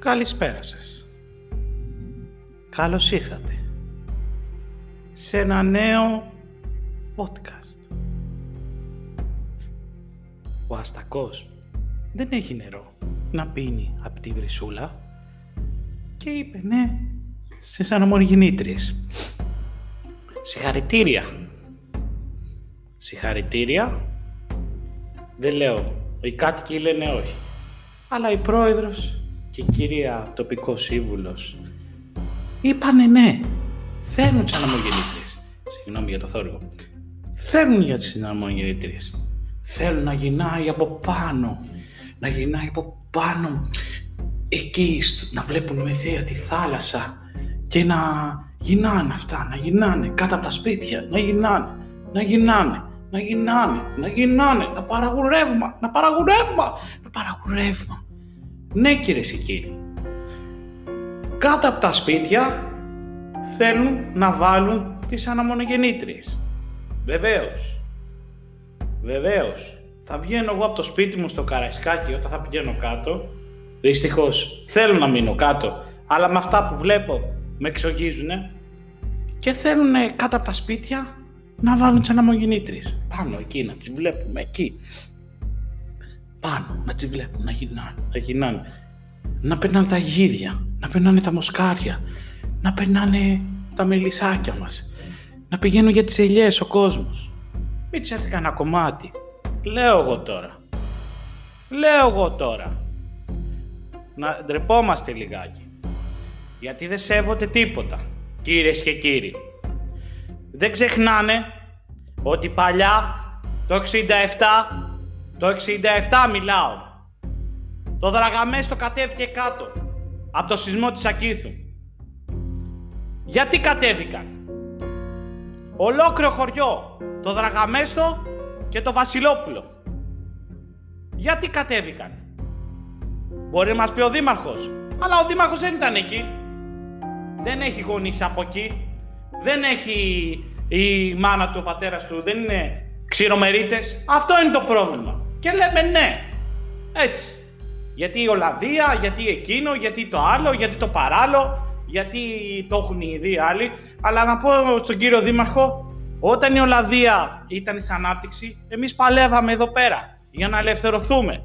Καλησπέρα σας. Καλώς ήρθατε σε ένα νέο podcast. Ο Αστακός δεν έχει νερό να πίνει από τη βρυσούλα και είπε ναι στις αναμονιγεννήτριες. Συγχαρητήρια. Συγχαρητήρια. Δεν λέω. Οι κάτοικοι λένε όχι. Αλλά η πρόεδρος και η κυρία τοπικός σύμβουλος είπανε ναι. Θέλουν τις αναμογεννήτριες. Συγγνώμη για το θόρυβο. Θέλουν για τις αναμογεννήτριες. Θέλουν να γυρνάει από πάνω. Να γυρνάει από πάνω. Εκεί να βλέπουν με θέα τη θάλασσα και να γυρνάνε αυτά, να γυρνάνε κάτω από τα σπίτια, να γυρνάνε, να γυρνάνε, να γυρνάνε, να γυρνάνε, να παραγουν ρεύμα, να παραγουν ρεύμα, να παραγουν ρεύμα. Ναι κύριε και κύριοι, κάτω από τα σπίτια θέλουν να βάλουν τις αναμονογεννήτριες. Βεβαίως, βεβαίως, θα βγαίνω εγώ από το σπίτι μου στο Καραϊσκάκι όταν θα πηγαίνω κάτω. Δυστυχώς θέλω να μείνω κάτω, αλλά με αυτά που βλέπω με εξογίζουνε και θέλουν κάτω από τα σπίτια να βάλουν τις αναμογεννήτριε. Πάνω εκεί, να τις βλέπουμε εκεί. Πάνω, να τις βλέπουν, να γυρνάνε, να γυρνάνε. Να περνάνε τα γίδια, να περνάνε τα μοσκάρια, να περνάνε τα μελισσάκια μας, να πηγαίνουν για τις ελιές ο κόσμος. Μην τις έρθει κανένα κομμάτι. Λέω εγώ τώρα. Λέω εγώ τώρα. Να ντρεπόμαστε λιγάκι γιατί δεν σέβονται τίποτα, κύριες και κύριοι. Δεν ξεχνάνε ότι παλιά, το 67, το 67 μιλάω, το Δραγαμέστο κατέβηκε κάτω, από το σεισμό της Ακήθου. Γιατί κατέβηκαν; Ολόκληρο χωριό, το Δραγαμέστο και το Βασιλόπουλο. Γιατί κατέβηκαν; Μπορεί να μας πει ο Δήμαρχος, αλλά ο Δήμαρχος δεν ήταν εκεί δεν έχει γονείς από εκεί, δεν έχει η μάνα του, ο πατέρας του, δεν είναι ξηρομερίτες. Αυτό είναι το πρόβλημα. Και λέμε ναι, έτσι. Γιατί η Ολλανδία, γιατί εκείνο, γιατί το άλλο, γιατί το παράλληλο, γιατί το έχουν ήδη άλλοι. Αλλά να πω στον κύριο Δήμαρχο, όταν η Ολλανδία ήταν σε ανάπτυξη, εμείς παλεύαμε εδώ πέρα για να ελευθερωθούμε.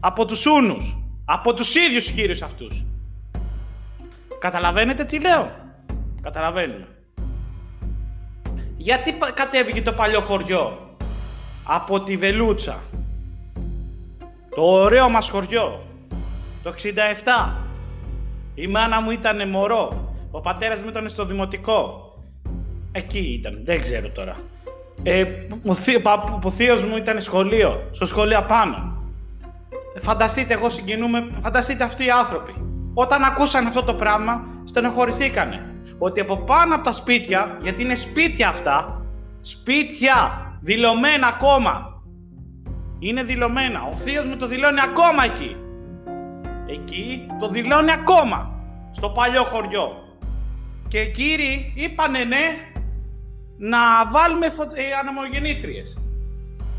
Από τους Ούνους, από τους ίδιους κύριους αυτούς. Καταλαβαίνετε τι λέω; Καταλαβαίνουμε. Γιατί κατέβηκε το παλιό χωριό; Από τη Βελούτσα. Το ωραίο μας χωριό. Το 67. Η μάνα μου ήταν μωρό. Ο πατέρας μου ήταν στο δημοτικό. Εκεί ήταν. Δεν ξέρω τώρα. Ε, ο θείος μου ήταν σχολείο. Στο σχολείο απάνω. Ε, φανταστείτε, εγώ συγκινούμε. Φανταστείτε αυτοί οι άνθρωποι. Όταν ακούσαν αυτό το πράγμα, στενοχωρηθήκανε. Ότι από πάνω από τα σπίτια, γιατί είναι σπίτια αυτά, σπίτια δηλωμένα ακόμα. Είναι δηλωμένα. Ο θείος μου το δηλώνει ακόμα εκεί. Εκεί το δηλώνει ακόμα. Στο παλιό χωριό. Και οι κύριοι είπανε ναι να βάλουμε φω... ε, αναμογεννήτριες.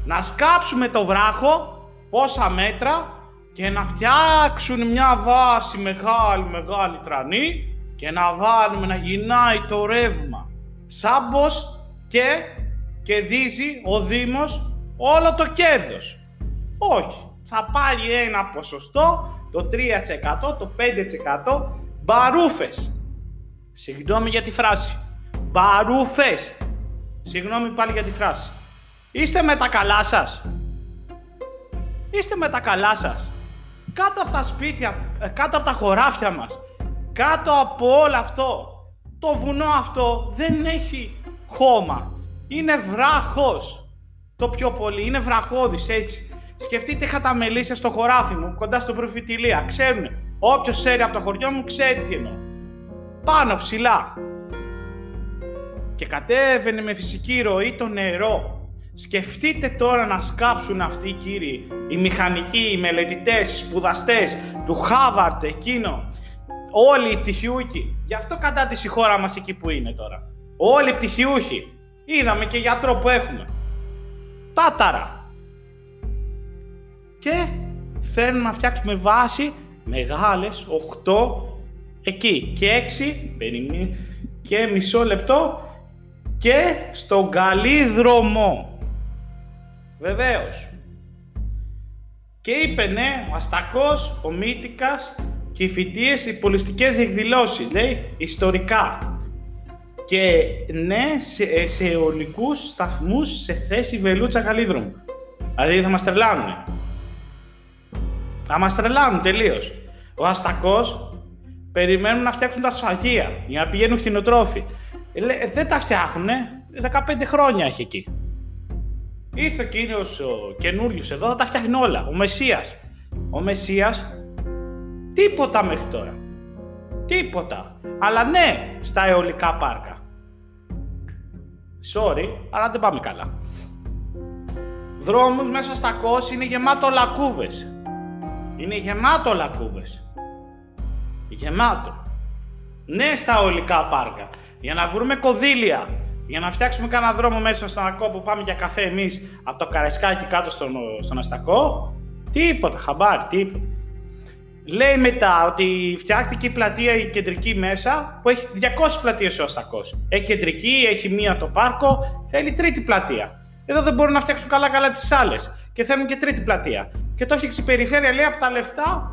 Να σκάψουμε το βράχο πόσα μέτρα και να φτιάξουν μια βάση μεγάλη μεγάλη τρανή και να βάλουμε να γυρνάει το ρεύμα. Σάμπος και κερδίζει ο Δήμος όλο το κέρδος. Όχι, θα πάρει ένα ποσοστό, το 3%, το 5% μπαρούφες. Συγγνώμη για τη φράση. Μπαρούφες. Συγγνώμη πάλι για τη φράση. Είστε με τα καλά σας; Είστε με τα καλά σας κάτω από τα σπίτια, ε, κάτω από τα χωράφια μας, κάτω από όλο αυτό, το βουνό αυτό δεν έχει χώμα. Είναι βράχος. Το πιο πολύ. Είναι βραχώδης έτσι. Σκεφτείτε είχα τα μελίσια στο χωράφι μου, κοντά στο προφητηλία. Ξέρουν. Όποιος ξέρει από το χωριό μου ξέρει τι εννοώ. Πάνω ψηλά. Και κατέβαινε με φυσική ροή το νερό Σκεφτείτε τώρα να σκάψουν αυτοί οι κύριοι, οι μηχανικοί, οι μελετητές, οι σπουδαστές του Χάβαρτ, εκείνο, όλοι οι πτυχιούχοι. Γι' αυτό κατάτησε η χώρα μας εκεί που είναι τώρα. Όλοι οι πτυχιούχοι. Είδαμε και γιατρό που έχουμε. Τάταρα. Και θέλουν να φτιάξουμε βάση μεγάλες, 8 εκεί και 6 και μισό λεπτό και στον δρόμο. Βεβαίως. Και είπε ναι, ο Αστακός, ο Μύτικας και οι φοιτίες οι πολιστικές εκδηλώσεις, λέει, ιστορικά. Και ναι, σε, σε αιωλικούς σταθμούς σε θέση βελούτσα καλύδρομου. Δηλαδή θα μας τρελάνουνε. Θα μας τρελάνουν τελείως. Ο Αστακός περιμένουν να φτιάξουν τα σφαγεία για να πηγαίνουν χτινοτρόφοι. Ε, δεν τα φτιάχνουνε. 15 χρόνια έχει εκεί. Ήρθε εκείνο ο καινούριος εδώ, θα τα φτιάχνει όλα. Ο Μεσσίας. Ο Μεσσίας, τίποτα μέχρι τώρα. Τίποτα. Αλλά ναι, στα αιωλικά πάρκα. Sorry, αλλά δεν πάμε καλά. Δρόμους μέσα στα κόσι είναι γεμάτο λακκούβες. Είναι γεμάτο λακκούβες. Γεμάτο. Ναι στα ολικά πάρκα. Για να βρούμε κονδύλια. Για να φτιάξουμε κανένα δρόμο μέσα στον Αστακό που πάμε για καφέ εμείς από το Καρεσκάκι κάτω στον, στον Αστακό. Τίποτα, χαμπάρι, τίποτα. Λέει μετά ότι φτιάχτηκε η πλατεία η κεντρική μέσα που έχει 200 πλατείες ο Αστακός. Έχει κεντρική, έχει μία το πάρκο, θέλει τρίτη πλατεία. Εδώ δεν μπορούν να φτιάξουν καλά-καλά τις άλλες. Και θέλουν και τρίτη πλατεία. Και το έφτιαξε η περιφέρεια, λέει, από τα λεφτά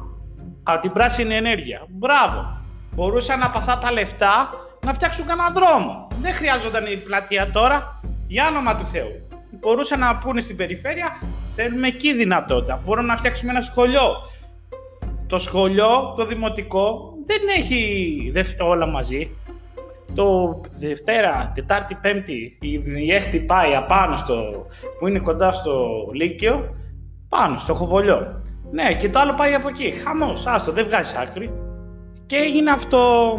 από την πράσινη ενέργεια. Μπράβο. Μπορούσαν από αυτά τα λεφτά να φτιάξουν κανένα δρόμο. Δεν χρειάζονταν η πλατεία τώρα, για όνομα του Θεού. Μπορούσαν να πούνε στην περιφέρεια, θέλουμε εκεί δυνατότητα. Μπορούμε να φτιάξουμε ένα σχολείο. Το σχολείο, το δημοτικό, δεν έχει όλα μαζί. Το Δευτέρα, Τετάρτη, Πέμπτη, η έκτη πάει απάνω στο, που είναι κοντά στο Λύκειο, πάνω στο Χοβολιό. Ναι, και το άλλο πάει από εκεί. Χαμός, άστο, δεν βγάζει άκρη. Και έγινε αυτό.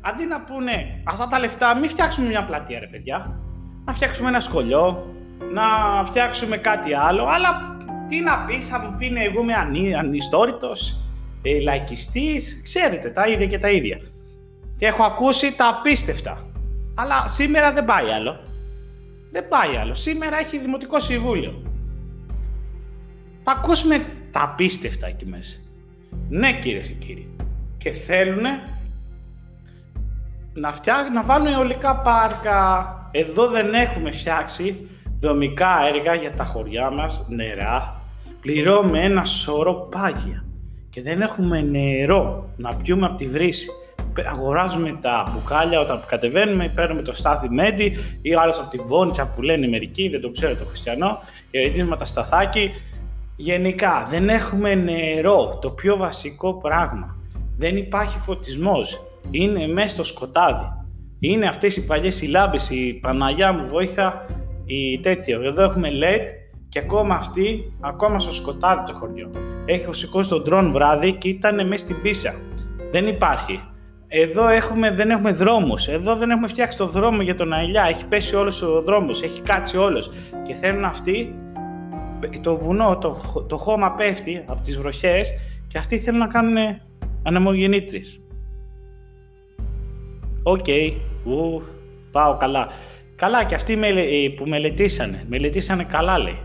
Αντί να πούνε αυτά τα λεφτά, μην φτιάξουμε μια πλατεία, ρε παιδιά. Να φτιάξουμε ένα σχολείο, να φτιάξουμε κάτι άλλο. Αλλά τι να πεις, θα μου πει εγώ είμαι ανιστόρητος, ε, λαϊκιστής. Ξέρετε, τα ίδια και τα ίδια. Και έχω ακούσει τα απίστευτα. Αλλά σήμερα δεν πάει άλλο. Δεν πάει άλλο. Σήμερα έχει Δημοτικό Συμβούλιο. Θα ακούσουμε τα απίστευτα εκεί μέσα. Ναι κύριε και κύριοι. Και θέλουν να, φτιάξουν, να βάλουν αιωλικά πάρκα. Εδώ δεν έχουμε φτιάξει δομικά έργα για τα χωριά μας, νερά. Πληρώμε ένα σώρο πάγια και δεν έχουμε νερό να πιούμε από τη βρύση. Αγοράζουμε τα μπουκάλια όταν κατεβαίνουμε, παίρνουμε το στάθι μέντι ή άλλος από τη βόνιτσα που λένε μερικοί, δεν το ξέρω το χριστιανό, και τα σταθάκι Γενικά, δεν έχουμε νερό, το πιο βασικό πράγμα. Δεν υπάρχει φωτισμός. Είναι μέσα στο σκοτάδι. Είναι αυτές οι παλιές οι λάμπες, η Παναγιά μου βοήθα, η τέτοιο. Εδώ έχουμε LED και ακόμα αυτή, ακόμα στο σκοτάδι το χωριό. Έχω σηκώσει τον τρόν βράδυ και ήταν μέσα στην πίσα. Δεν υπάρχει. Εδώ έχουμε, δεν έχουμε δρόμους. Εδώ δεν έχουμε φτιάξει το δρόμο για τον Αηλιά. Έχει πέσει όλος ο δρόμος, έχει κάτσει όλος. Και θέλουν αυτοί το βουνό, το, το χώμα πέφτει από τις βροχές και αυτοί θέλουν να κάνουν ανεμογεννήτρες. OK, okay. πάω καλά. Καλά και αυτοί που μελετήσανε, μελετήσανε καλά λέει.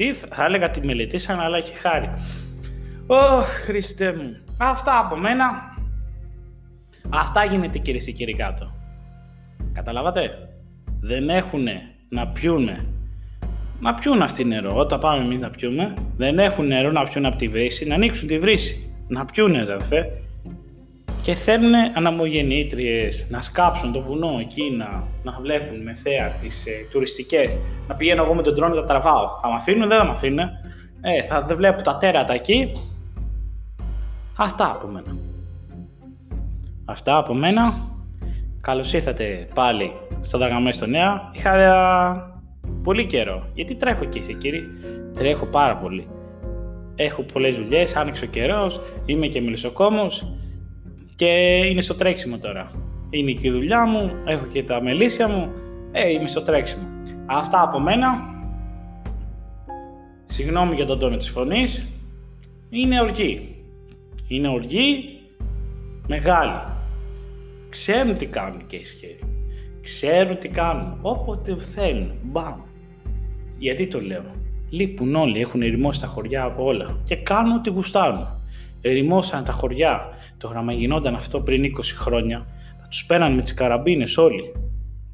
Τι θα έλεγα ότι μελετήσανε αλλά έχει χάρη. Ωχ, Χριστέ μου. Αυτά από μένα. Αυτά γίνεται κύριε και κύριοι κάτω. Καταλάβατε; Δεν έχουνε να πιούνε να πιούν αυτοί νερό. Όταν πάμε εμείς να πιούμε, δεν έχουν νερό να πιούν από τη βρύση, να ανοίξουν τη βρύση. Να πιούν, αδερφέ. Και θέλουν αναμογεννήτριες να σκάψουν το βουνό εκεί, να, να βλέπουν με θέα τις ε, τουριστικές. Να πηγαίνω εγώ με τον τρόνο και τα τραβάω. Θα με αφήνουν, δεν θα με αφήνουν. Ε, θα δεν βλέπω τα τέρατα εκεί. Αυτά από μένα. Αυτά από μένα. Καλώς ήρθατε πάλι στο Δραγαμέ Νέα. Είχα πολύ καιρό. Γιατί τρέχω και σε κύριε; Τρέχω πάρα πολύ. Έχω πολλές δουλειές, άνοιξε ο καιρός, είμαι και μελισσοκόμος και είναι στο τρέξιμο τώρα. Είναι και η δουλειά μου, έχω και τα μελίσια μου, ε, είμαι στο τρέξιμο. Αυτά από μένα. Συγγνώμη για τον τόνο της φωνής. Είναι οργή. Είναι οργή μεγάλη. Ξέρουν τι κάνουν και οι Ξέρουν τι κάνουν. Όποτε θέλουν. Μπαμ. Γιατί το λέω. Λείπουν όλοι, έχουν ερημώσει τα χωριά από όλα και κάνουν ό,τι γουστάρουν. Ερημώσαν τα χωριά. Το γραμμα γινόταν αυτό πριν 20 χρόνια. Θα τους πέραν με τις καραμπίνες όλοι.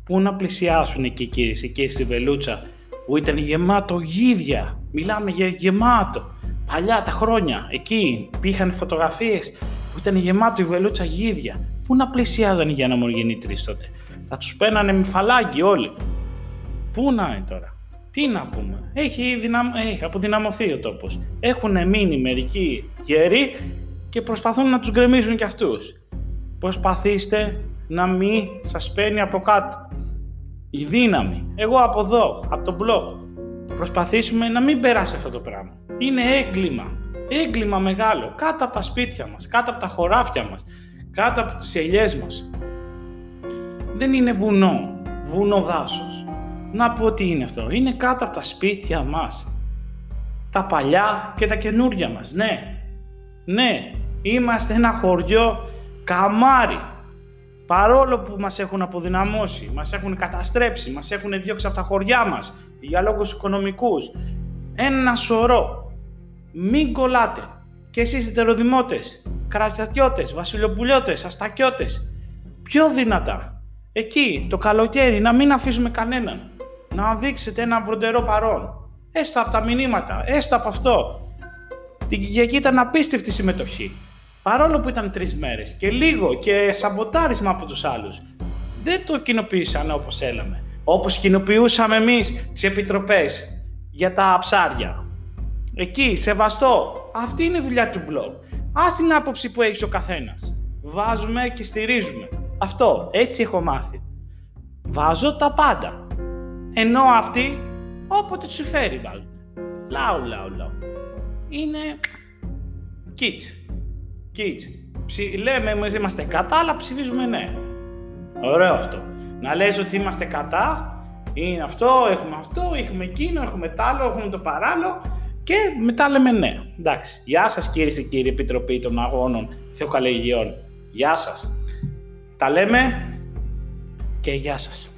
Πού να πλησιάσουν εκεί κύριε, εκεί στη Βελούτσα που ήταν γεμάτο γίδια. Μιλάμε για γεμάτο. Παλιά τα χρόνια, εκεί πήγαν φωτογραφίες που ήταν γεμάτο η Βελούτσα γίδια. Πού να πλησιάζαν οι αναμογεννήτρε τότε. Θα τους παίρνανε με φαλάκι όλοι. Πού να είναι τώρα. Τι να πούμε. Έχει, δυναμ... Έχει αποδυναμωθεί ο τόπος. Έχουν μείνει μερικοί γέροι και προσπαθούν να τους γκρεμίζουν κι αυτούς. Προσπαθήστε να μην σας παίρνει από κάτω. Η δύναμη. Εγώ από εδώ, από τον μπλοκ. Προσπαθήσουμε να μην περάσει αυτό το πράγμα. Είναι έγκλημα. Έγκλημα μεγάλο. Κάτω από τα σπίτια μας, κάτω από τα χωράφια μας, κάτω από τις ελιές μας. Δεν είναι βουνό, βουνό δάσος. Να πω τι είναι αυτό. Είναι κάτω από τα σπίτια μας. Τα παλιά και τα καινούρια μας. Ναι. Ναι. Είμαστε ένα χωριό καμάρι. Παρόλο που μας έχουν αποδυναμώσει, μας έχουν καταστρέψει, μας έχουν διώξει από τα χωριά μας για λόγους οικονομικούς. Ένα σωρό. Μην κολλάτε. Και εσείς ετεροδημότες, κρατσατιώτες, βασιλοπουλιώτες, αστακιώτες. Πιο δυνατά. Εκεί, το καλοκαίρι, να μην αφήσουμε κανέναν να δείξετε ένα βροντερό παρόν. Έστω από τα μηνύματα, έστω από αυτό. Την Κυριακή ήταν απίστευτη συμμετοχή. Παρόλο που ήταν τρεις μέρες και λίγο και σαμποτάρισμα από τους άλλους. Δεν το κοινοποιήσαν όπως έλαμε. Όπως κοινοποιούσαμε εμείς τις επιτροπές για τα ψάρια. Εκεί, σεβαστό. Αυτή είναι η δουλειά του blog. Α την άποψη που έχει ο καθένας. Βάζουμε και στηρίζουμε. Αυτό, έτσι έχω μάθει. Βάζω τα πάντα. Ενώ αυτοί όποτε τους φέρει βάζουν. Λάου, λάου, λάου. Είναι kids. Kids. Ψη... Λέμε εμείς είμαστε κατά, αλλά ψηφίζουμε ναι. Ωραίο αυτό. Να λες ότι είμαστε κατά, είναι αυτό, έχουμε αυτό, έχουμε εκείνο, έχουμε τ' άλλο, έχουμε το παράλληλο και μετά λέμε ναι. Εντάξει. Γεια σας κύριε και κύριοι Επιτροπή των Αγώνων Θεοκαλλιεργειών. Γεια σας. Τα λέμε και γεια σας.